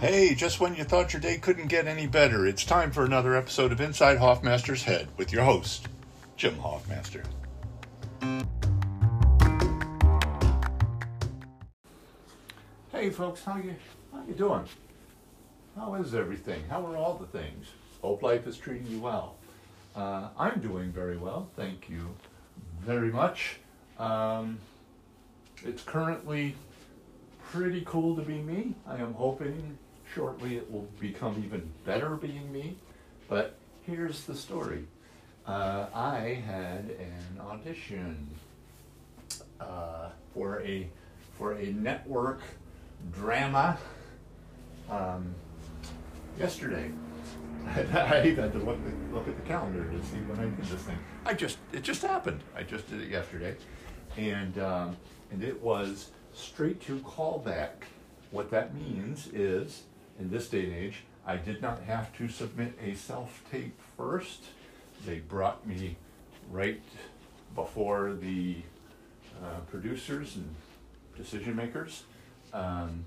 Hey, just when you thought your day couldn't get any better, it's time for another episode of Inside Hoffmaster's Head with your host, Jim Hoffmaster. Hey folks, how you how you doing? How is everything? How are all the things? Hope life is treating you well. Uh, I'm doing very well, thank you very much. Um, it's currently pretty cool to be me. I am hoping shortly it will become even better being me. But here's the story. Uh, I had an audition uh, for a for a network drama um, yesterday. I had to look at, look at the calendar to see when I did this thing. I just it just happened. I just did it yesterday, and um, and it was straight to callback. What that means is, in this day and age, I did not have to submit a self tape first. They brought me right before the uh, producers and decision makers. Um,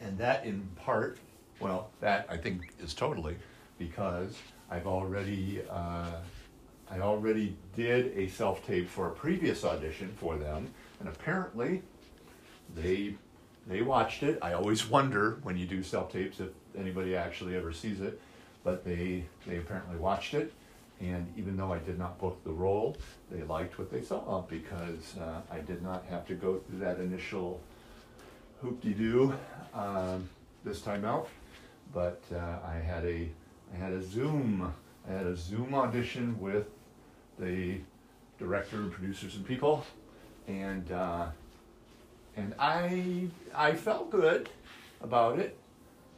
and that in part, well, that I think is totally because I've already, uh, I already did a self tape for a previous audition for them, and apparently they they watched it. I always wonder when you do self tapes if anybody actually ever sees it, but they they apparently watched it, and even though I did not book the role, they liked what they saw because uh, I did not have to go through that initial hoop de doo um, this time out, but uh, I had a I had a Zoom I had a Zoom audition with the director and producers and people, and. Uh, and I I felt good about it.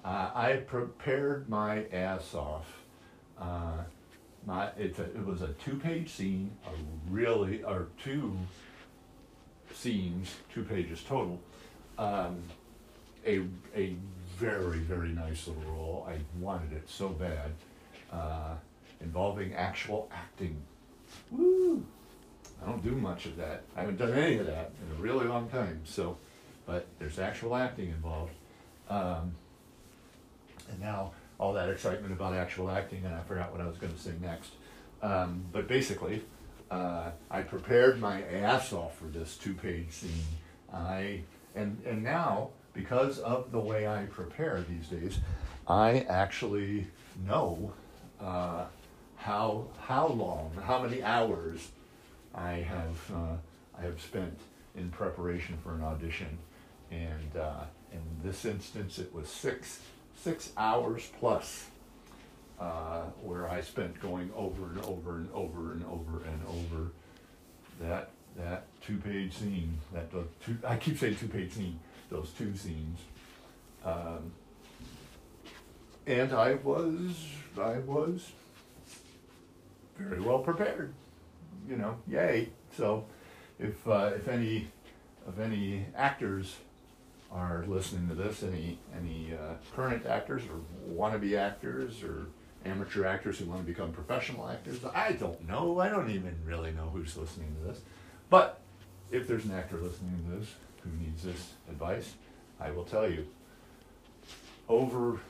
Uh, I prepared my ass off. Uh, my a, it was a two-page scene, a really or two scenes, two pages total. Um, a a very very nice little role. I wanted it so bad, uh, involving actual acting. Woo! I don't do much of that. I haven't done any of that in a really long time. So, but there's actual acting involved. Um, and now all that excitement about actual acting, and I forgot what I was going to say next. Um, but basically, uh, I prepared my ass off for this two-page scene. I and and now because of the way I prepare these days, I actually know uh, how how long, how many hours I have uh, I have spent in preparation for an audition, and uh, in this instance, it was six six hours plus, uh, where I spent going over and over and over and over and over that that two page scene. That two I keep saying two page scene. Those two scenes. Um, and I was I was very well prepared you know, yay. So if, uh, if any of any actors are listening to this, any, any uh, current actors or wannabe actors or amateur actors who want to become professional actors, I don't know. I don't even really know who's listening to this. But if there's an actor listening to this who needs this advice, I will tell you. Over,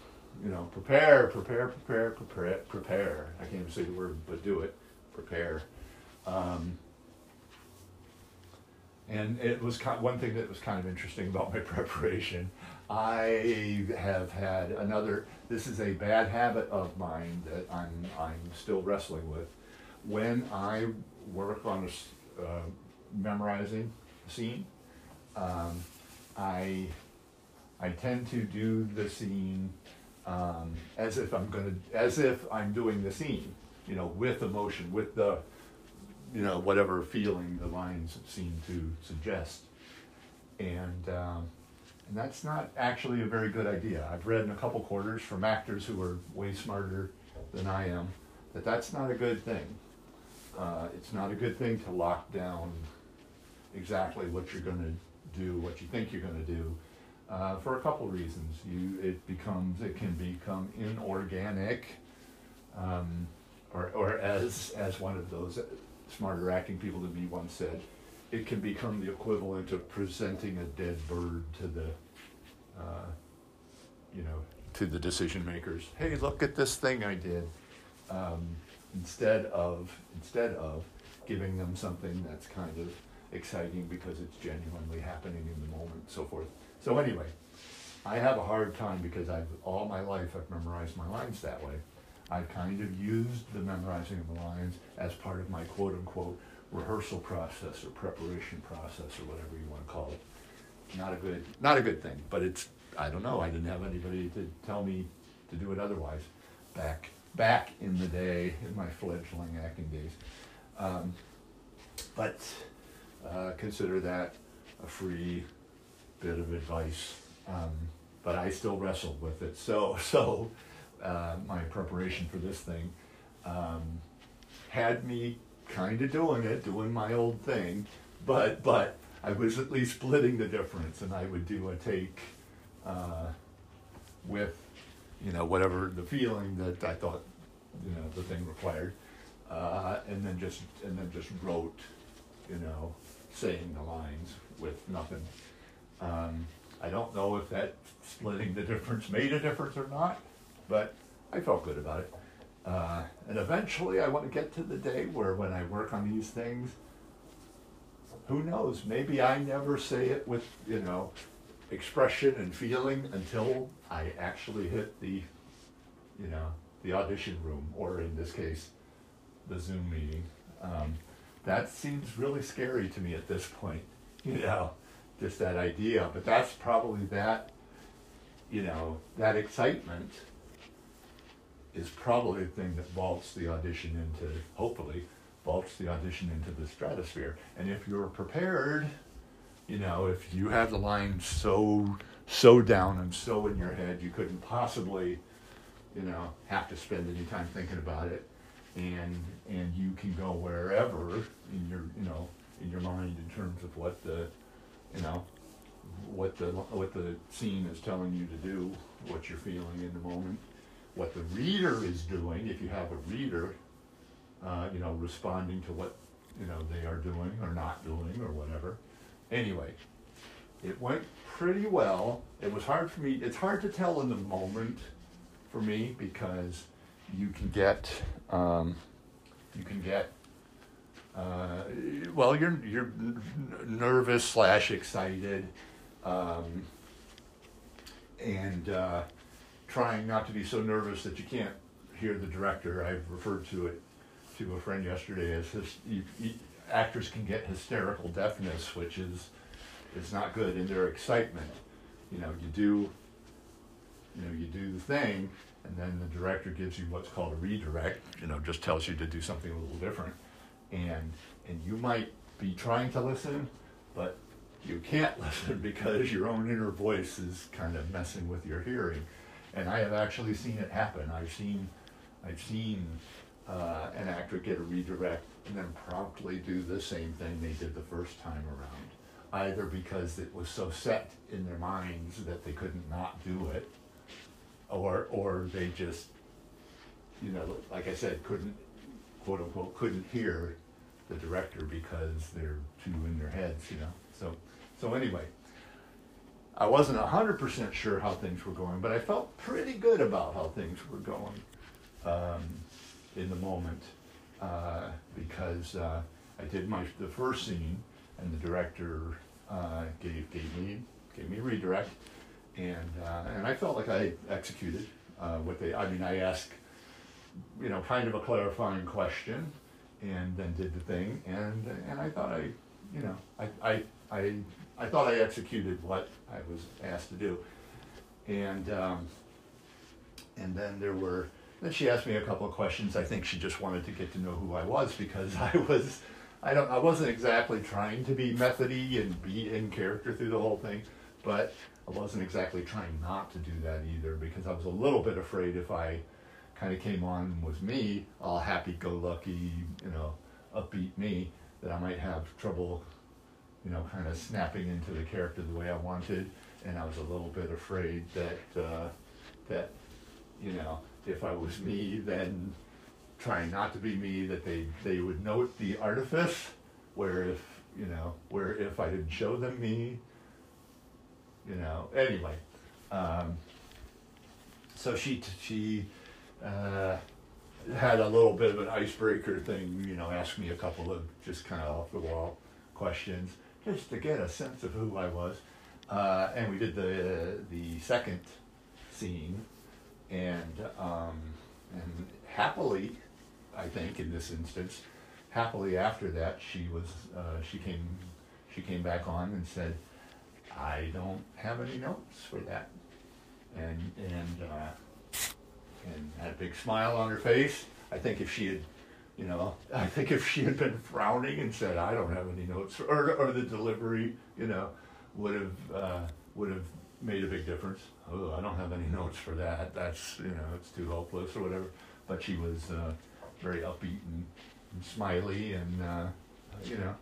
you know, prepare, prepare, prepare, prepare, prepare. I can't even say the word, but do it. Prepare. Um, and it was kind, one thing that was kind of interesting about my preparation. I have had another. This is a bad habit of mine that I'm I'm still wrestling with. When I work on a, uh, memorizing a scene, um, I I tend to do the scene um, as if I'm gonna as if I'm doing the scene, you know, with emotion, with the you know, whatever feeling the lines seem to suggest. And, um, and that's not actually a very good idea. I've read in a couple quarters from actors who are way smarter than I am that that's not a good thing. Uh, it's not a good thing to lock down exactly what you're going to do, what you think you're going to do, uh, for a couple reasons. You, it becomes, it can become inorganic, um, or, or as, as one of those smarter acting people than me once said, it can become the equivalent of presenting a dead bird to the uh, you know, to the decision makers, hey, look at this thing I did, um, instead of instead of giving them something that's kind of exciting because it's genuinely happening in the moment, and so forth. So anyway, I have a hard time because I've all my life I've memorized my lines that way. I kind of used the memorizing of the lines as part of my quote unquote rehearsal process or preparation process or whatever you want to call it. Not a good not a good thing, but it's I don't know. I didn't have anybody to tell me to do it otherwise back back in the day in my fledgling acting days. Um, but uh, consider that a free bit of advice. Um, but I still wrestled with it. So so uh, my preparation for this thing um, had me kind of doing it, doing my old thing, but but I was at least splitting the difference, and I would do a take uh, with you know whatever the feeling that I thought you know the thing required, uh, and then just and then just wrote you know saying the lines with nothing. Um, I don't know if that splitting the difference made a difference or not, but I felt good about it. Uh, and eventually, I want to get to the day where when I work on these things, who knows? Maybe I never say it with, you know, expression and feeling until I actually hit the, you know, the audition room, or in this case, the Zoom meeting. Um, that seems really scary to me at this point, you know, just that idea. But that's probably that, you know, that excitement is probably the thing that vaults the audition into, hopefully, vaults the audition into the stratosphere. And if you're prepared, you know, if you have the line so so down and so in your head, you couldn't possibly, you know, have to spend any time thinking about it, and and you can go wherever in your you know in your mind in terms of what the, you know, what the what the scene is telling you to do, what you're feeling in the moment what the reader is doing, if you have a reader, uh, you know, responding to what, you know, they are doing or not doing or whatever. Anyway, it went pretty well. It was hard for me, it's hard to tell in the moment for me because you can get, um, you can get, uh, well, you're, you're nervous slash excited. Um, and, uh, trying not to be so nervous that you can't hear the director. I referred to it to a friend yesterday as his, you, you, actors can get hysterical deafness, which is is not good in their excitement. You know, you do you know, you do the thing and then the director gives you what's called a redirect, you know, just tells you to do something a little different. And and you might be trying to listen, but you can't listen because your own inner voice is kind of messing with your hearing and I have actually seen it happen. I've seen, I've seen uh, an actor get a redirect and then promptly do the same thing they did the first time around, either because it was so set in their minds that they couldn't not do it, or or they just, you know, like I said, couldn't quote unquote couldn't hear the director because they're too in their heads, you know. So so anyway, I wasn't 100% sure how things were going, but I felt pretty good about how things were going um, in the moment uh, because uh, I did my the first scene, and the director uh, gave gave me gave me redirect, and uh, and I felt like I executed uh, what they. I mean, I asked, you know, kind of a clarifying question, and then did the thing, and and I thought I, you know, I I I I thought I executed what I was asked to do. And, um, and then there were, then she asked me a couple of questions. I think she just wanted to get to know who I was because I was, I don't, I wasn't exactly trying to be methody and be in character through the whole thing, but I wasn't exactly trying not to do that either because I was a little bit afraid if I kind of came on was me, all happy-go-lucky, you know, upbeat me, that I might have trouble you know, kind of snapping into the character the way I wanted, and I was a little bit afraid that uh, that you know if I was me, then trying not to be me, that they they would note the artifice. Where if you know, where if I didn't show them me, you know. Anyway, um, so she she uh, had a little bit of an icebreaker thing, you know, asked me a couple of just kind of off the wall questions just to get a sense of who I was. Uh, and we did the the second scene, and um, and happily, I think in this instance, happily after that she was uh, she came she came back on and said, I don't have any notes for that, and and uh, and had a big smile on her face. I think if she had you know, I think if she had been frowning and said, "I don't have any notes," or or the delivery, you know, would have uh, would have made a big difference. Oh, I don't have any notes for that. That's you know, it's too hopeless or whatever. But she was uh, very upbeat and, and smiley, and uh, you know,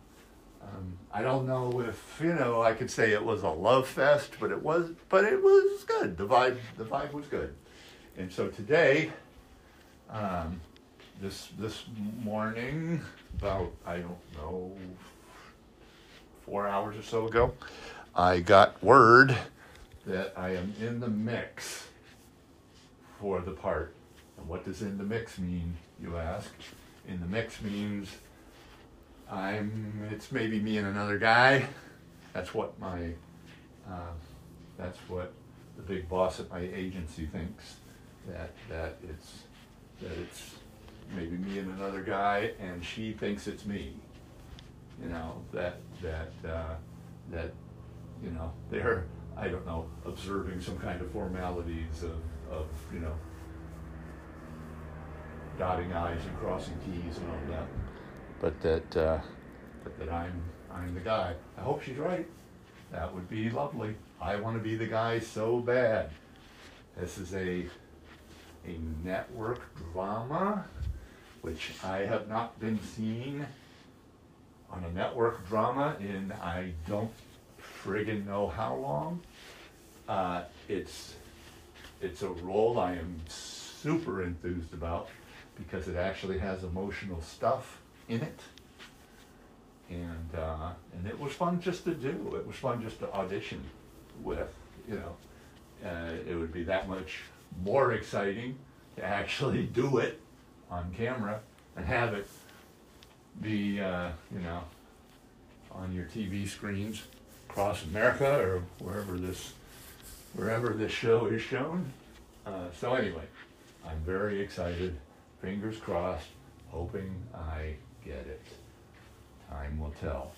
um, I don't know if you know I could say it was a love fest, but it was, but it was good. The vibe, the vibe was good, and so today. Um, this this morning, about I don't know, four hours or so ago, I got word that I am in the mix for the part. And what does in the mix mean, you ask? In the mix means I'm. It's maybe me and another guy. That's what my. Uh, that's what the big boss at my agency thinks. That that it's that it's maybe me and another guy, and she thinks it's me. You know that that uh, that you know they're I don't know observing some kind of formalities of of you know dotting i's and crossing t's and all that, but that uh, but that I'm I'm the guy. I hope she's right. That would be lovely. I want to be the guy so bad. This is a a network drama which I have not been seeing on a network drama in I don't friggin' know how long. Uh, it's it's a role I am super enthused about because it actually has emotional stuff in it, and uh, and it was fun just to do. It was fun just to audition with. You know, uh, it would be that much more exciting to actually do it on camera and have it be, uh, you know, on your TV screens across America or wherever this wherever this show is shown. Uh, so anyway, I'm very excited. Fingers crossed. Hoping I get it. Time will tell.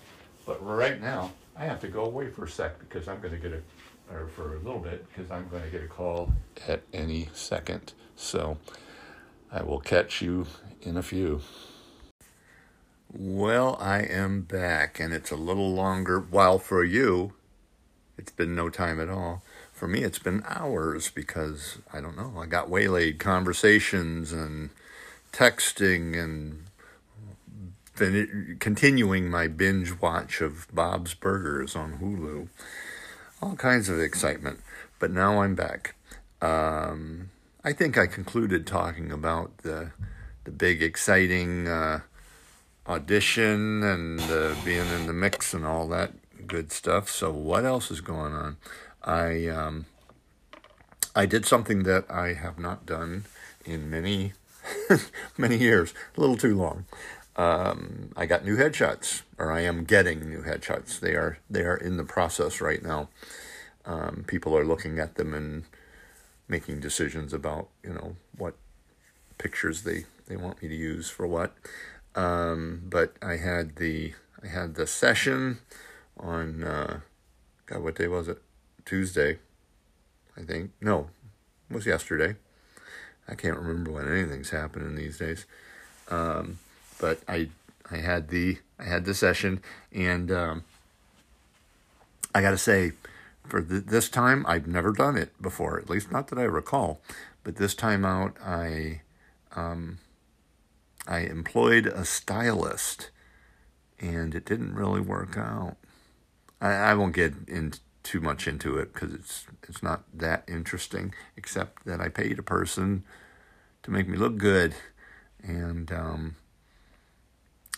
But right now, I have to go away for a sec because I'm going to get a, or for a little bit because I'm going to get a call at any second. So. I will catch you in a few. Well, I am back, and it's a little longer. While for you, it's been no time at all. For me, it's been hours because I don't know. I got waylaid conversations and texting and continuing my binge watch of Bob's Burgers on Hulu. All kinds of excitement. But now I'm back. Um, I think I concluded talking about the the big exciting uh, audition and uh, being in the mix and all that good stuff. So what else is going on? I um, I did something that I have not done in many many years, a little too long. Um, I got new headshots, or I am getting new headshots. They are they are in the process right now. Um, people are looking at them and making decisions about you know what pictures they they want me to use for what. Um, but I had the I had the session on uh, God, what day was it? Tuesday, I think. No, it was yesterday. I can't remember when anything's happening these days. Um, but I I had the I had the session, and um, I got to say, for th- this time, I've never done it before, at least not that I recall. But this time out, I um, I employed a stylist, and it didn't really work out. I, I won't get in too much into it because it's it's not that interesting. Except that I paid a person to make me look good, and um,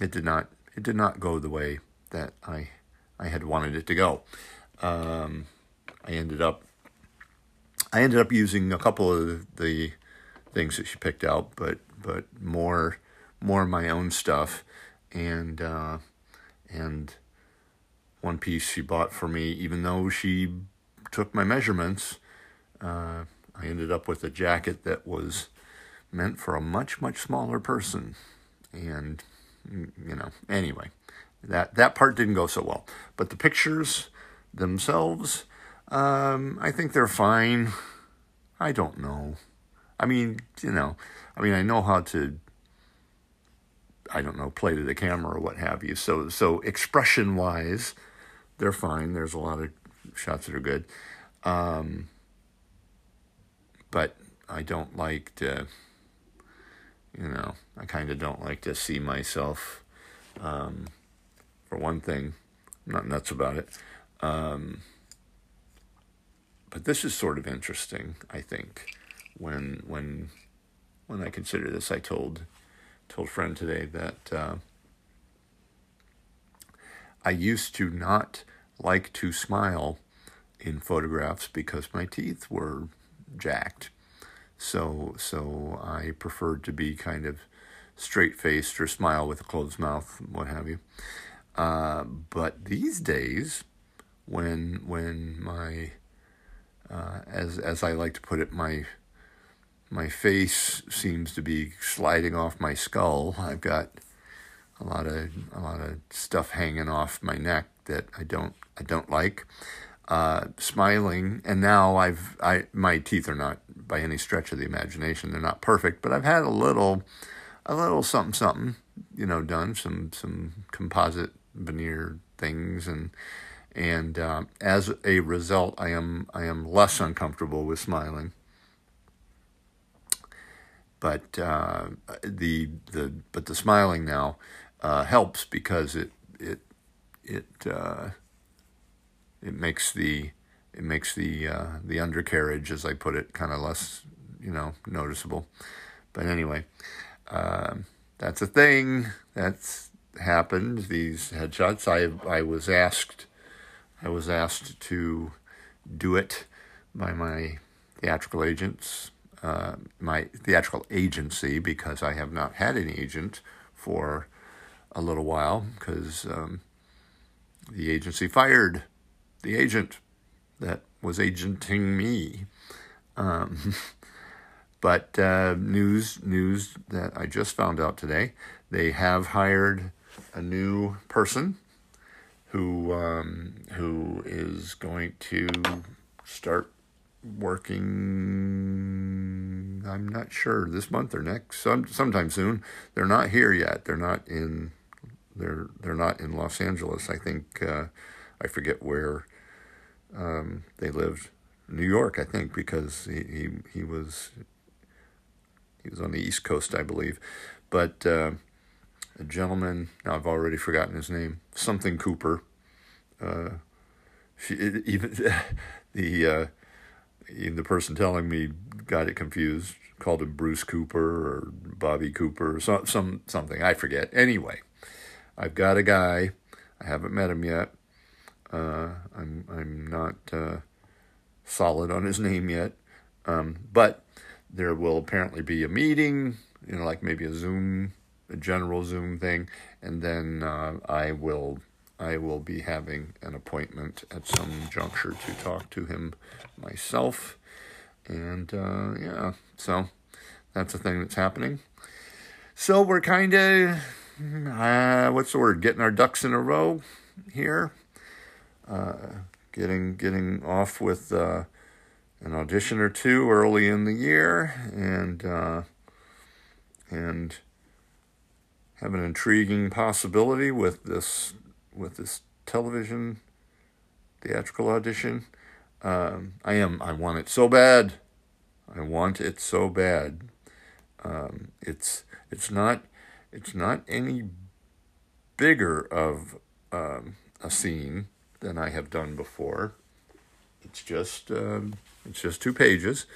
it did not it did not go the way that I I had wanted it to go. Um, I ended up I ended up using a couple of the things that she picked out, but but more more my own stuff, and uh, and one piece she bought for me, even though she took my measurements. Uh, I ended up with a jacket that was meant for a much much smaller person, and you know anyway, that that part didn't go so well. But the pictures themselves, um, I think they're fine. I don't know. I mean, you know, I mean, I know how to, I don't know, play to the camera or what have you. So, so expression wise, they're fine. There's a lot of shots that are good. Um, but I don't like to, you know, I kind of don't like to see myself, um, for one thing, I'm not nuts about it. Um, but this is sort of interesting, I think, when when when I consider this. I told told friend today that uh, I used to not like to smile in photographs because my teeth were jacked. So so I preferred to be kind of straight faced or smile with a closed mouth, what have you. Uh, but these days, when when my uh, as as I like to put it, my my face seems to be sliding off my skull. I've got a lot of a lot of stuff hanging off my neck that I don't I don't like. Uh, smiling, and now I've I my teeth are not by any stretch of the imagination. They're not perfect, but I've had a little a little something something you know done some some composite veneer things and and uh, as a result, I am I am less uncomfortable with smiling. But uh, the the but the smiling now uh, helps because it it it uh, it makes the it makes the uh, the undercarriage, as I put it, kind of less you know noticeable. But anyway, um, that's a thing that's happened. These headshots. I I was asked I was asked to do it by my theatrical agents, uh, my theatrical agency, because I have not had an agent for a little while, because um, the agency fired the agent that was agenting me. Um, but uh, news news that I just found out today, they have hired a new person who um, who is going to start working. I'm not sure this month or next, some sometime soon. They're not here yet. They're not in. They're they're not in Los Angeles. I think uh, I forget where um, they lived. New York, I think, because he, he he was he was on the East Coast, I believe, but. Uh, a gentleman. Now I've already forgotten his name. Something Cooper. Uh, she, even the uh, even the person telling me got it confused. Called him Bruce Cooper or Bobby Cooper or some, some something. I forget. Anyway, I've got a guy. I haven't met him yet. Uh, I'm I'm not uh, solid on his name yet. Um, but there will apparently be a meeting, you know, like maybe a Zoom a general Zoom thing, and then uh, I will I will be having an appointment at some juncture to talk to him myself, and uh, yeah, so that's a thing that's happening. So we're kind of uh, what's the word? Getting our ducks in a row here. Uh, getting getting off with uh, an audition or two early in the year, and uh, and have an intriguing possibility with this with this television theatrical audition. Um, I am. I want it so bad. I want it so bad. Um, it's it's not it's not any bigger of um, a scene than I have done before. It's just um, it's just two pages,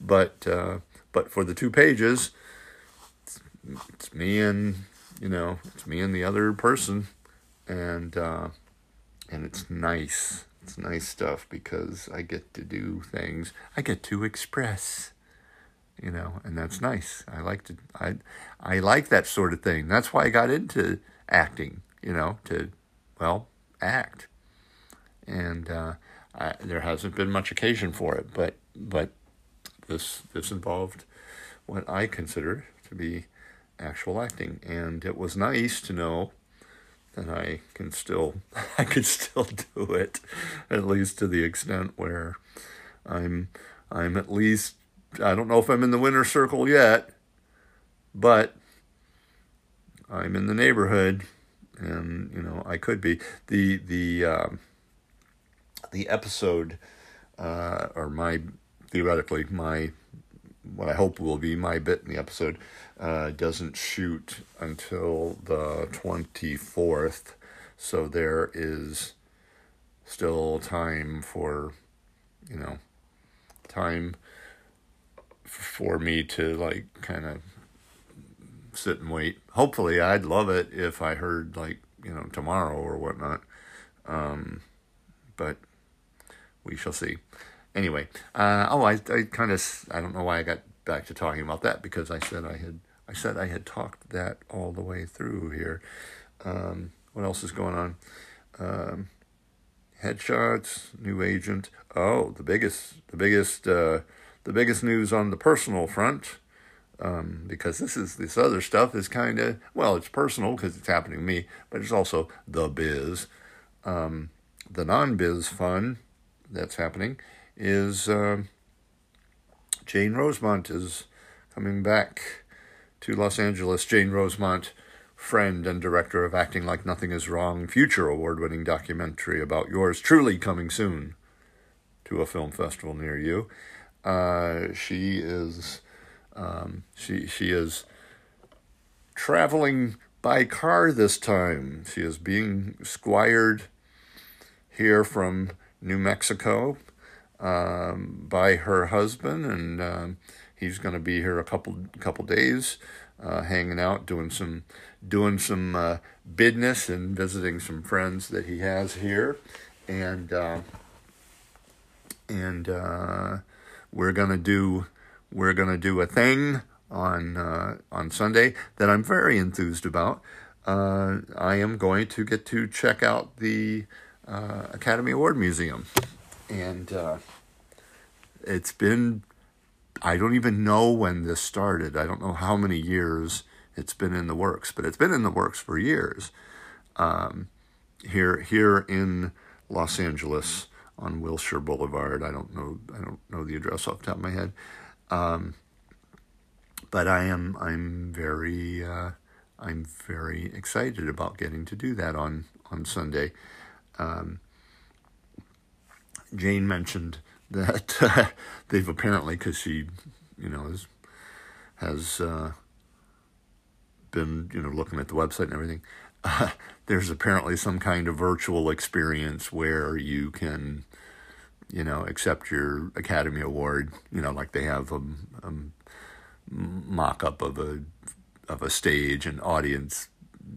but uh, but for the two pages, it's, it's me and you know, it's me and the other person, and uh, and it's nice. It's nice stuff because I get to do things. I get to express, you know, and that's nice. I like to. I I like that sort of thing. That's why I got into acting. You know, to well act, and uh, I, there hasn't been much occasion for it, but but this this involved what I consider to be actual acting, and it was nice to know that I can still I could still do it, at least to the extent where I'm I'm at least I don't know if I'm in the winner circle yet, but I'm in the neighborhood, and you know I could be. The the um, the episode uh, or my theoretically my what I hope will be my bit in the episode uh, doesn't shoot until the 24th. So there is still time for, you know, time for me to like kind of sit and wait. Hopefully, I'd love it if I heard like, you know, tomorrow or whatnot. Um, but we shall see. Anyway, uh, oh, I, I kind of, I don't know why I got back to talking about that because I said I had I said I had talked that all the way through here. Um, what else is going on? Um, headshots, new agent. Oh, the biggest, the biggest, uh, the biggest news on the personal front. Um, because this is this other stuff is kind of well, it's personal because it's happening to me, but it's also the biz. Um, the non-biz fun that's happening is uh, Jane Rosemont is coming back to Los Angeles. Jane Rosemont, friend and director of Acting Like Nothing Is Wrong, future award winning documentary about yours truly coming soon to a film festival near you. Uh, she is um, she she is traveling by car this time. She is being squired here from New Mexico um, by her husband, and um, he's going to be here a couple couple days, uh, hanging out, doing some doing some uh, business and visiting some friends that he has here, and uh, and uh, we're gonna do we're gonna do a thing on uh, on Sunday that I'm very enthused about. Uh, I am going to get to check out the Academy Award Museum and uh, it's been I don't even know when this started. I don't know how many years it's been in the works, but it's been in the works for years. Um, here here in Los Angeles on Wilshire Boulevard. I don't know I don't know the address off the top of my head. Um, but I am I'm very uh, I'm very excited about getting to do that on on Sunday. Um, Jane mentioned that uh, they've apparently, because she, you know, has has uh, been, you know, looking at the website and everything. Uh, there's apparently some kind of virtual experience where you can, you know, accept your Academy Award. You know, like they have a, a mock-up of a of a stage and audience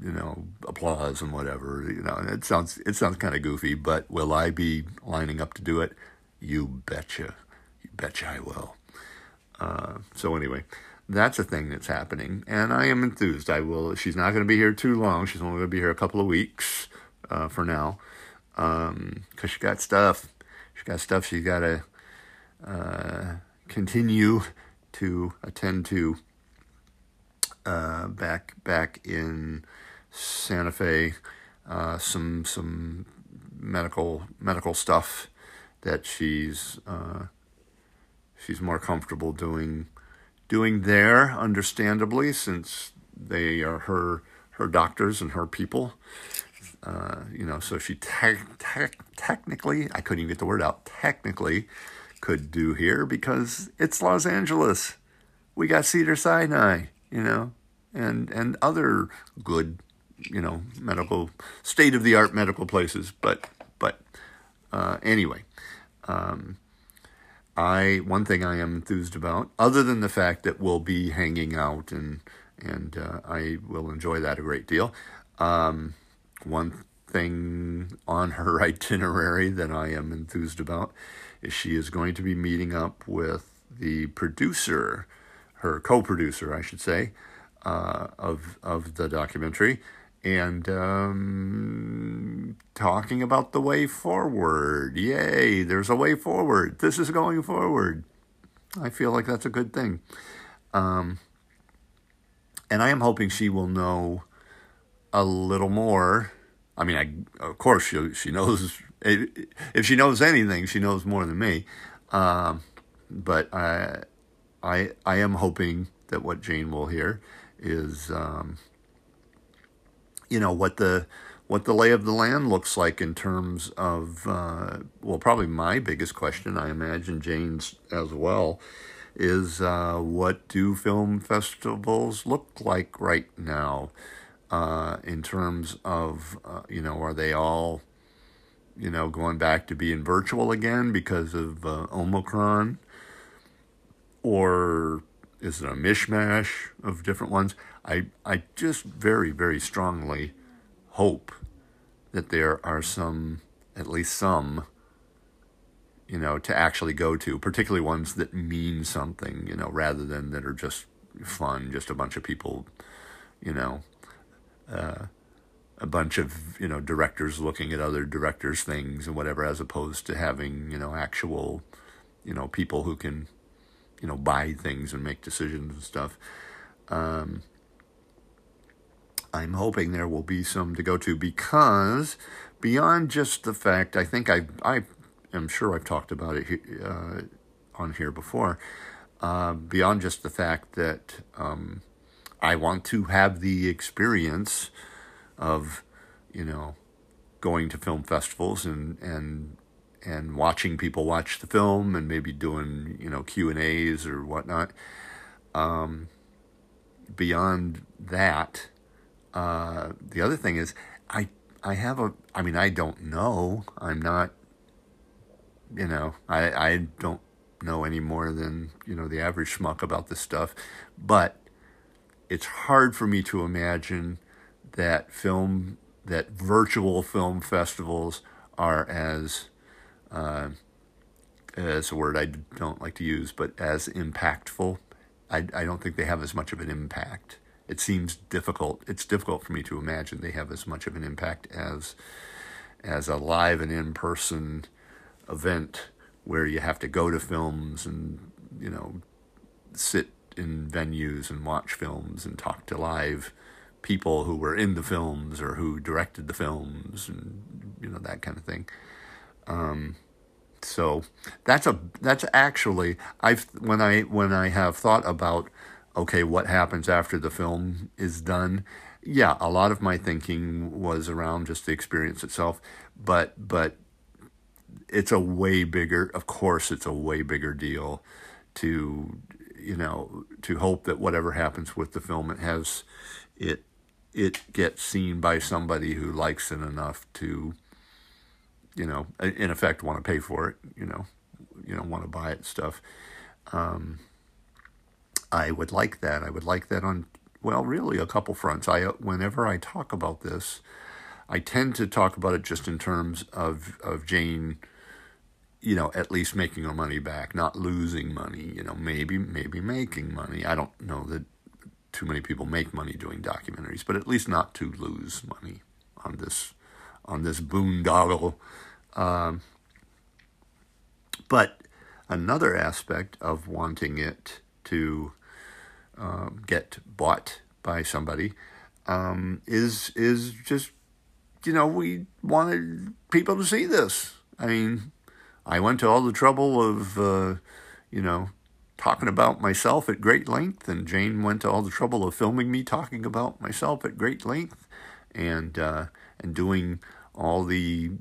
you know, applause and whatever. You know, it sounds it sounds kind of goofy, but will I be lining up to do it? You betcha, you betcha I will. Uh, so anyway, that's a thing that's happening, and I am enthused. I will. She's not going to be here too long. She's only going to be here a couple of weeks uh, for now, because um, she got stuff. She got stuff. She's got to uh, continue to attend to. Uh, back back in Santa Fe, uh, some some medical medical stuff that she's uh, she's more comfortable doing doing there, understandably, since they are her her doctors and her people. Uh, you know, so she te- te- technically, I couldn't even get the word out. Technically, could do here because it's Los Angeles. We got Cedar Sinai, you know, and and other good you know, medical, state of the art medical places. But, but uh, anyway, um, I one thing I am enthused about, other than the fact that we'll be hanging out and and uh, I will enjoy that a great deal. Um, one thing on her itinerary that I am enthused about is she is going to be meeting up with the producer, her co-producer, I should say, uh, of of the documentary, and um, talking about the way forward. Yay! There's a way forward. This is going forward. I feel like that's a good thing. Um, and I am hoping she will know a little more. I mean, I of course she she knows if she knows anything, she knows more than me. Um, but I I I am hoping that what Jane will hear is um, you know what the what the lay of the land looks like in terms of uh, well probably my biggest question I imagine Jane's as well is uh, what do film festivals look like right now uh, in terms of uh, you know are they all you know going back to being virtual again because of uh, Omicron or is it a mishmash of different ones? I I just very very strongly hope that there are some at least some you know to actually go to, particularly ones that mean something, you know, rather than that are just fun, just a bunch of people, you know, uh, a bunch of you know directors looking at other directors' things and whatever, as opposed to having you know actual you know people who can you know, buy things and make decisions and stuff. Um, I'm hoping there will be some to go to because beyond just the fact, I think I I am sure I've talked about it uh, on here before. Uh, beyond just the fact that um, I want to have the experience of, you know, going to film festivals and and and watching people watch the film and maybe doing you know Q and A's or whatnot. Um, beyond that, uh, the other thing is I I have a I mean I don't know I'm not you know I I don't know any more than you know the average schmuck about this stuff, but it's hard for me to imagine that film that virtual film festivals are as uh, as a word I don't like to use, but as impactful. I, I don't think they have as much of an impact. It seems difficult. It's difficult for me to imagine they have as much of an impact as as a live and in person event where you have to go to films and you know sit in venues and watch films and talk to live people who were in the films or who directed the films and you know that kind of thing. Um, so that's a that's actually I've when I when I have thought about okay what happens after the film is done yeah a lot of my thinking was around just the experience itself but but it's a way bigger of course it's a way bigger deal to you know to hope that whatever happens with the film it has it it gets seen by somebody who likes it enough to you know, in effect, want to pay for it, you know, you know, want to buy it stuff. Um, I would like that. I would like that on well, really a couple fronts. I whenever I talk about this, I tend to talk about it just in terms of of Jane, you know, at least making her money back, not losing money. You know, maybe maybe making money. I don't know that too many people make money doing documentaries, but at least not to lose money on this on this boondoggle um, but another aspect of wanting it to um, get bought by somebody um, is is just you know we wanted people to see this. I mean, I went to all the trouble of uh, you know talking about myself at great length, and Jane went to all the trouble of filming me talking about myself at great length, and uh, and doing all the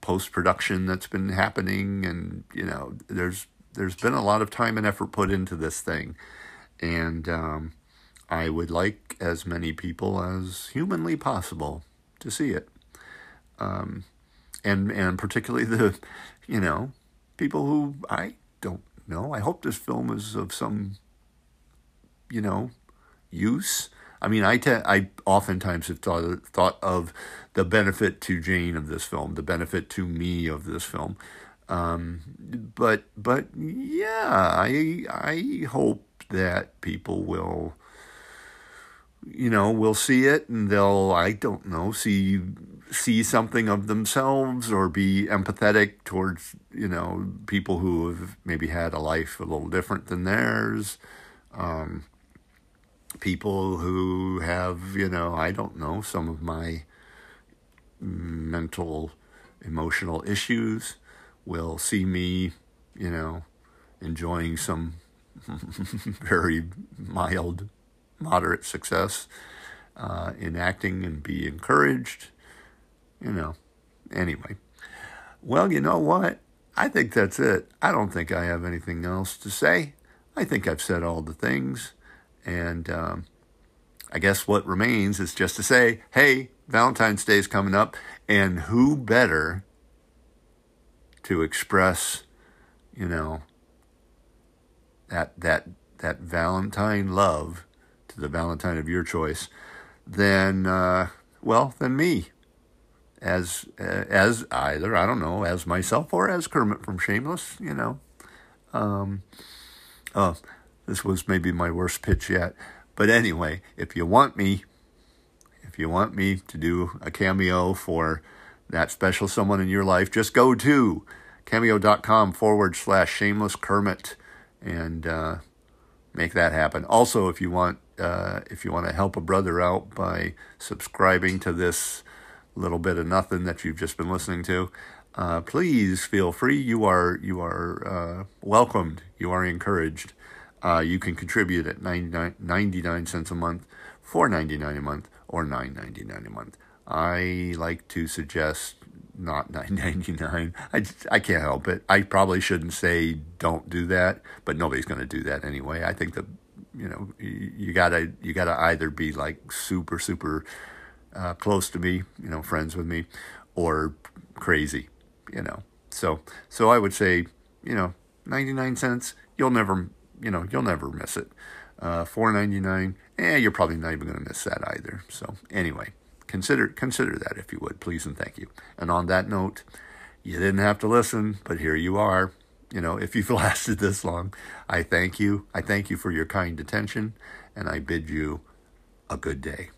post production that's been happening, and you know, there's there's been a lot of time and effort put into this thing, and um, I would like as many people as humanly possible to see it, um, and and particularly the, you know, people who I don't know. I hope this film is of some, you know, use. I mean, I te- I oftentimes have thought thought of the benefit to Jane of this film, the benefit to me of this film. Um, but but yeah, I I hope that people will you know will see it and they'll I don't know see see something of themselves or be empathetic towards you know people who have maybe had a life a little different than theirs. Um, people who have you know I don't know some of my mental emotional issues will see me you know enjoying some very mild moderate success uh, in acting and be encouraged you know. Anyway, well, you know what? I think that's it. I don't think I have anything else to say. I think I've said all the things. And um, I guess what remains is just to say, hey, Valentine's Day is coming up, and who better to express, you know, that that that Valentine love to the Valentine of your choice then uh, well then me as uh, as either I don't know as myself or as Kermit from Shameless, you know. Um, oh, this was maybe my worst pitch yet, but anyway, if you want me, if you want me to do a cameo for that special someone in your life, just go to cameo.com forward slash shameless Kermit and uh, make that happen. Also, if you want uh, if you want to help a brother out by subscribing to this little bit of nothing that you've just been listening to, uh, please feel free. You are you are uh, welcomed. You are encouraged. Uh, you can contribute at 99, 99 cents a month, four ninety nine a month, or nine ninety nine a month. I like to suggest not nine ninety nine. I I can't help it. I probably shouldn't say don't do that, but nobody's going to do that anyway. I think that you know you, you gotta you gotta either be like super super uh, close to me, you know, friends with me, or crazy, you know. So, so I would say, you know, 99 cents, you'll never, you know, you'll never miss it. Uh, 4.99, eh, you're probably not even going to miss that either. So, anyway, consider consider that if you would, please and thank you. And on that note, you didn't have to listen, but here you are. You know, if you've lasted this long, I thank you. I thank you for your kind attention, and I bid you a good day.